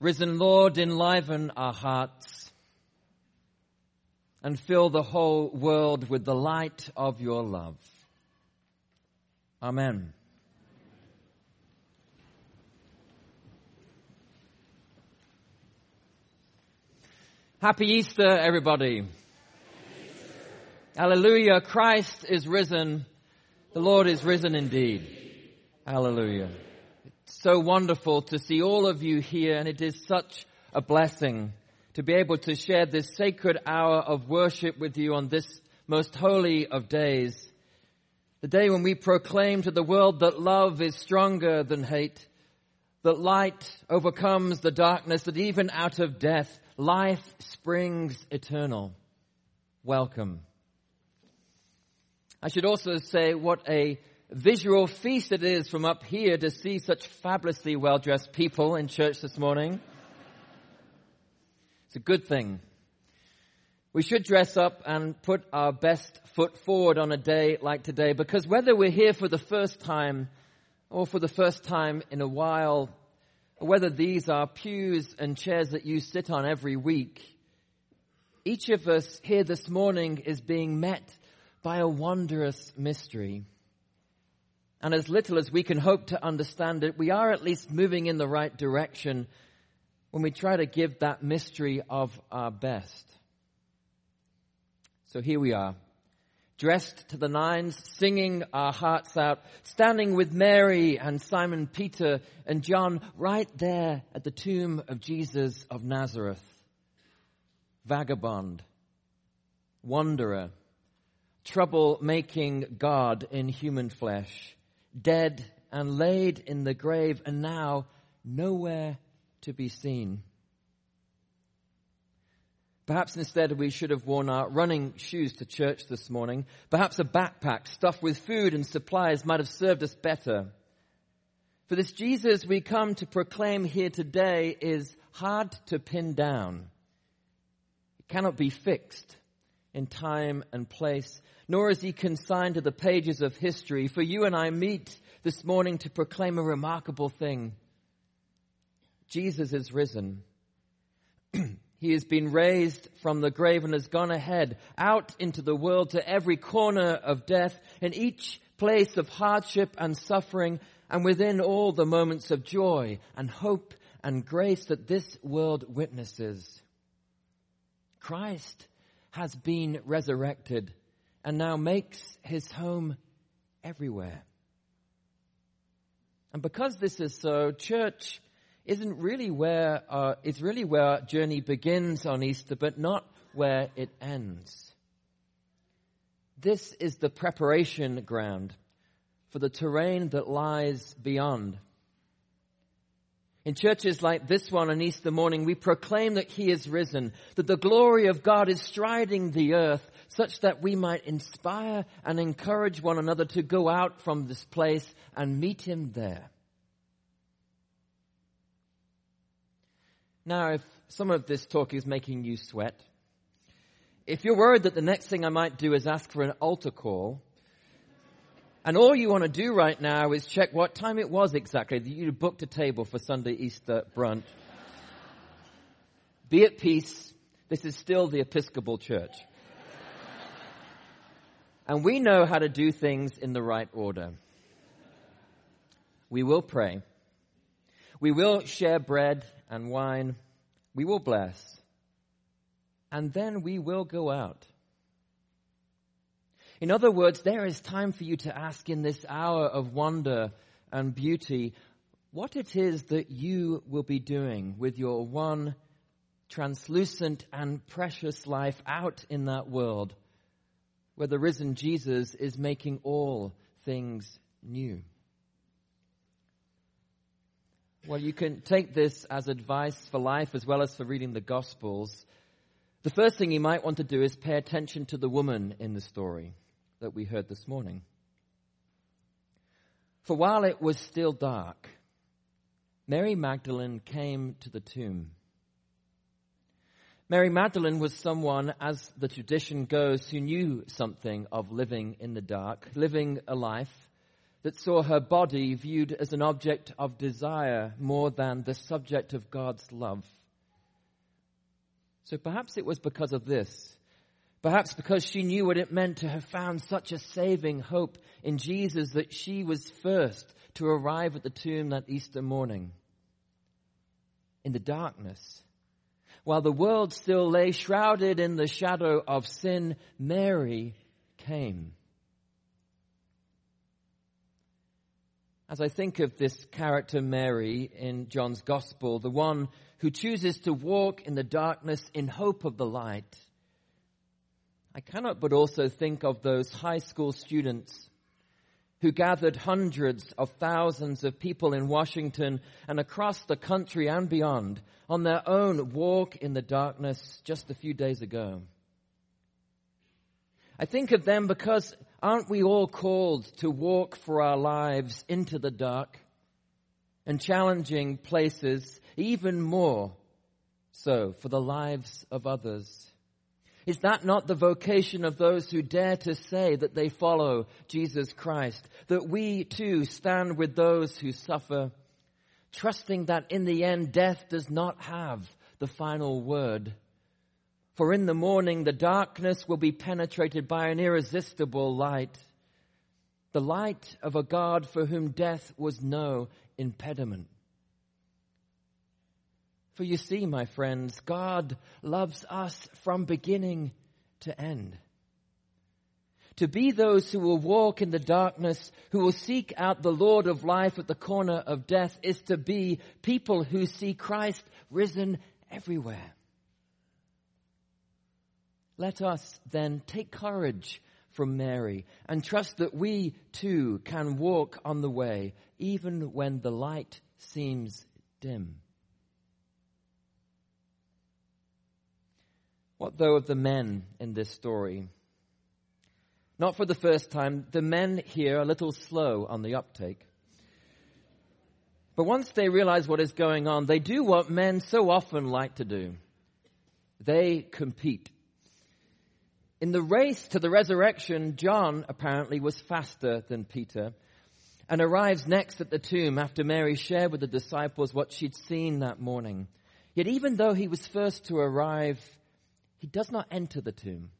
Risen Lord, enliven our hearts and fill the whole world with the light of your love. Amen. Happy Easter, everybody. Easter. Hallelujah. Christ is risen. The Lord is risen indeed. Hallelujah so wonderful to see all of you here, and it is such a blessing to be able to share this sacred hour of worship with you on this most holy of days. The day when we proclaim to the world that love is stronger than hate, that light overcomes the darkness, that even out of death, life springs eternal. Welcome. I should also say what a visual feast it is from up here to see such fabulously well dressed people in church this morning. It's a good thing. We should dress up and put our best foot forward on a day like today because whether we're here for the first time or for the first time in a while, or whether these are pews and chairs that you sit on every week, each of us here this morning is being met by a wondrous mystery. And as little as we can hope to understand it, we are at least moving in the right direction when we try to give that mystery of our best. So here we are, dressed to the nines, singing our hearts out, standing with Mary and Simon Peter and John right there at the tomb of Jesus of Nazareth. Vagabond, wanderer, trouble making God in human flesh dead and laid in the grave, and now nowhere to be seen. Perhaps instead we should have worn our running shoes to church this morning. Perhaps a backpack stuffed with food and supplies might have served us better. For this Jesus we come to proclaim here today is hard to pin down. It cannot be fixed in time and place nor is he consigned to the pages of history. For you and I meet this morning to proclaim a remarkable thing. Jesus is risen. he has been raised from the grave and has gone ahead out into the world to every corner of death, in each place of hardship and suffering, and within all the moments of joy and hope and grace that this world witnesses. Christ has been resurrected and now makes his home everywhere. And because this is so, church isn't really where really where our journey begins on Easter, but not where it ends. This is the preparation ground for the terrain that lies beyond. In churches like this one on Easter morning, we proclaim that He is risen, that the glory of God is striding the earth, such that we might inspire and encourage one another to go out from this place and meet him there. Now, if some of this talk is making you sweat, if you're worried that the next thing I might do is ask for an altar call, and all you want to do right now is check what time it was exactly that you booked a table for Sunday Easter brunch. Be at peace. This is still the Episcopal Church. And we know how to do things in the right order. We will pray. We will share bread and wine. We will bless. And then we will go out. In other words, there is time for you to ask in this hour of wonder and beauty what it is that you will be doing with your one translucent and precious life out in that world where the risen Jesus is making all things new. Well, you can take this as advice for life as well as for reading the Gospels. The first thing you might want to do is pay attention to the woman in the story that we heard this morning. For while it was still dark, Mary Magdalene came to the tomb. Mary Magdalene was someone, as the tradition goes, who knew something of living in the dark, living a life that saw her body viewed as an object of desire more than the subject of God's love. So perhaps it was because of this. Perhaps because she knew what it meant to have found such a saving hope in Jesus that she was first to arrive at the tomb that Easter morning. In the darkness, while the world still lay shrouded in the shadow of sin, Mary came. As I think of this character Mary in John's Gospel, the one who chooses to walk in the darkness in hope of the light, I cannot but also think of those high school students who gathered hundreds of thousands of people in Washington and across the country and beyond on their own walk in the darkness just a few days ago. I think of them because aren't we all called to walk for our lives into the dark and challenging places, even more so for the lives of others? Is that not the vocation of those who dare to say that they follow Jesus Christ? That we too stand with those who suffer, trusting that in the end death does not have the final word for in the morning the darkness will be penetrated by an irresistible light, the light of a God for whom death was no impediment. For you see, my friends, God loves us from beginning to end. To be those who will walk in the darkness, who will seek out the Lord of life at the corner of death, is to be people who see Christ risen everywhere. Let us then take courage from Mary and trust that we too can walk on the way even when the light seems dim. What though of the men in this story? Not for the first time, the men here are a little slow on the uptake. But once they realize what is going on, they do what men so often like to do. They compete. In the race to the resurrection, John apparently was faster than Peter and arrives next at the tomb after Mary shared with the disciples what she'd seen that morning. Yet even though he was first to arrive, he does not enter the tomb.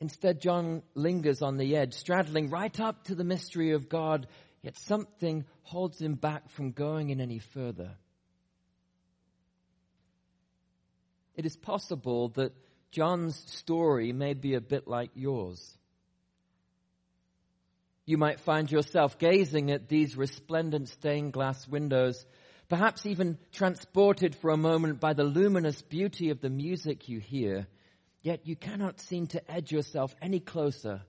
Instead, John lingers on the edge, straddling right up to the mystery of God, yet something holds him back from going in any further. It is possible that John's story may be a bit like yours. You might find yourself gazing at these resplendent stained glass windows, perhaps even transported for a moment by the luminous beauty of the music you hear, yet you cannot seem to edge yourself any closer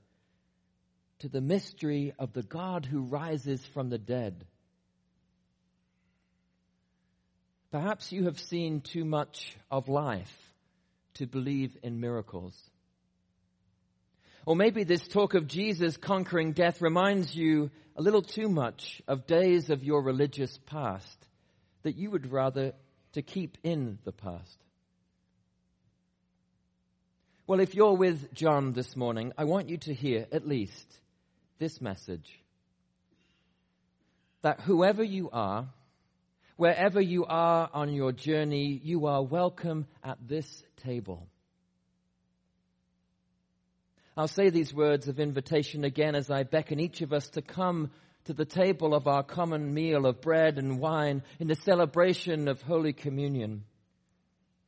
to the mystery of the God who rises from the dead. Perhaps you have seen too much of life to believe in miracles. Or maybe this talk of Jesus conquering death reminds you a little too much of days of your religious past that you would rather to keep in the past. Well, if you're with John this morning, I want you to hear at least this message. That whoever you are, Wherever you are on your journey, you are welcome at this table. I'll say these words of invitation again as I beckon each of us to come to the table of our common meal of bread and wine in the celebration of Holy Communion.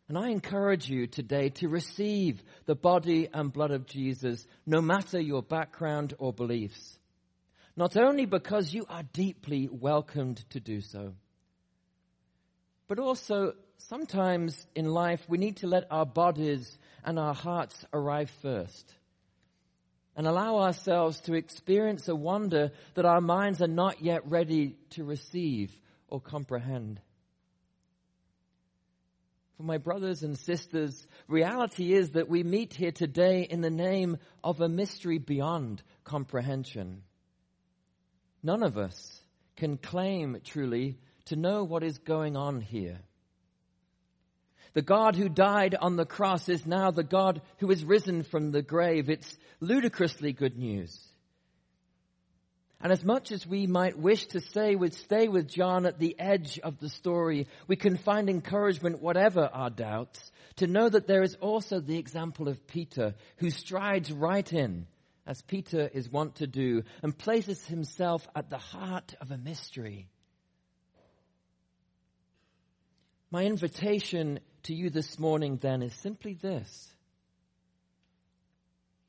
And I encourage you today to receive the body and blood of Jesus, no matter your background or beliefs. Not only because you are deeply welcomed to do so, but also, sometimes in life, we need to let our bodies and our hearts arrive first and allow ourselves to experience a wonder that our minds are not yet ready to receive or comprehend. For my brothers and sisters, reality is that we meet here today in the name of a mystery beyond comprehension. None of us can claim truly to know what is going on here. The God who died on the cross is now the God who is risen from the grave. It's ludicrously good news. And as much as we might wish to stay with, stay with John at the edge of the story, we can find encouragement, whatever our doubts, to know that there is also the example of Peter, who strides right in, as Peter is wont to do, and places himself at the heart of a mystery. My invitation to you this morning then is simply this.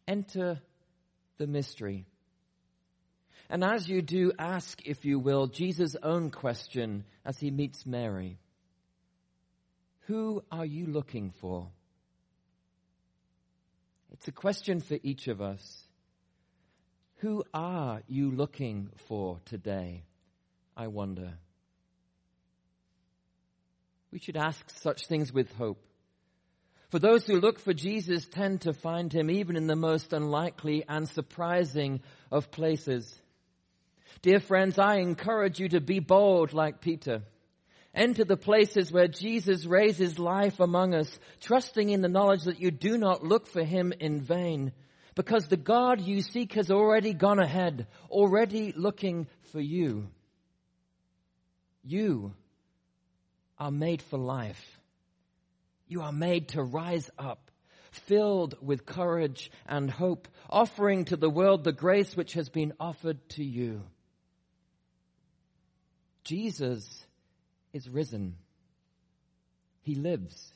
Enter the mystery. And as you do, ask, if you will, Jesus' own question as he meets Mary. Who are you looking for? It's a question for each of us. Who are you looking for today? I wonder. We should ask such things with hope. For those who look for Jesus tend to find him even in the most unlikely and surprising of places. Dear friends, I encourage you to be bold like Peter. Enter the places where Jesus raises life among us, trusting in the knowledge that you do not look for him in vain, because the God you seek has already gone ahead, already looking for you. You are made for life. You are made to rise up, filled with courage and hope, offering to the world the grace which has been offered to you. Jesus is risen. He lives.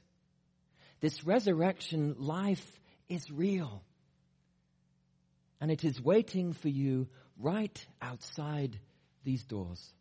This resurrection life is real. And it is waiting for you right outside these doors.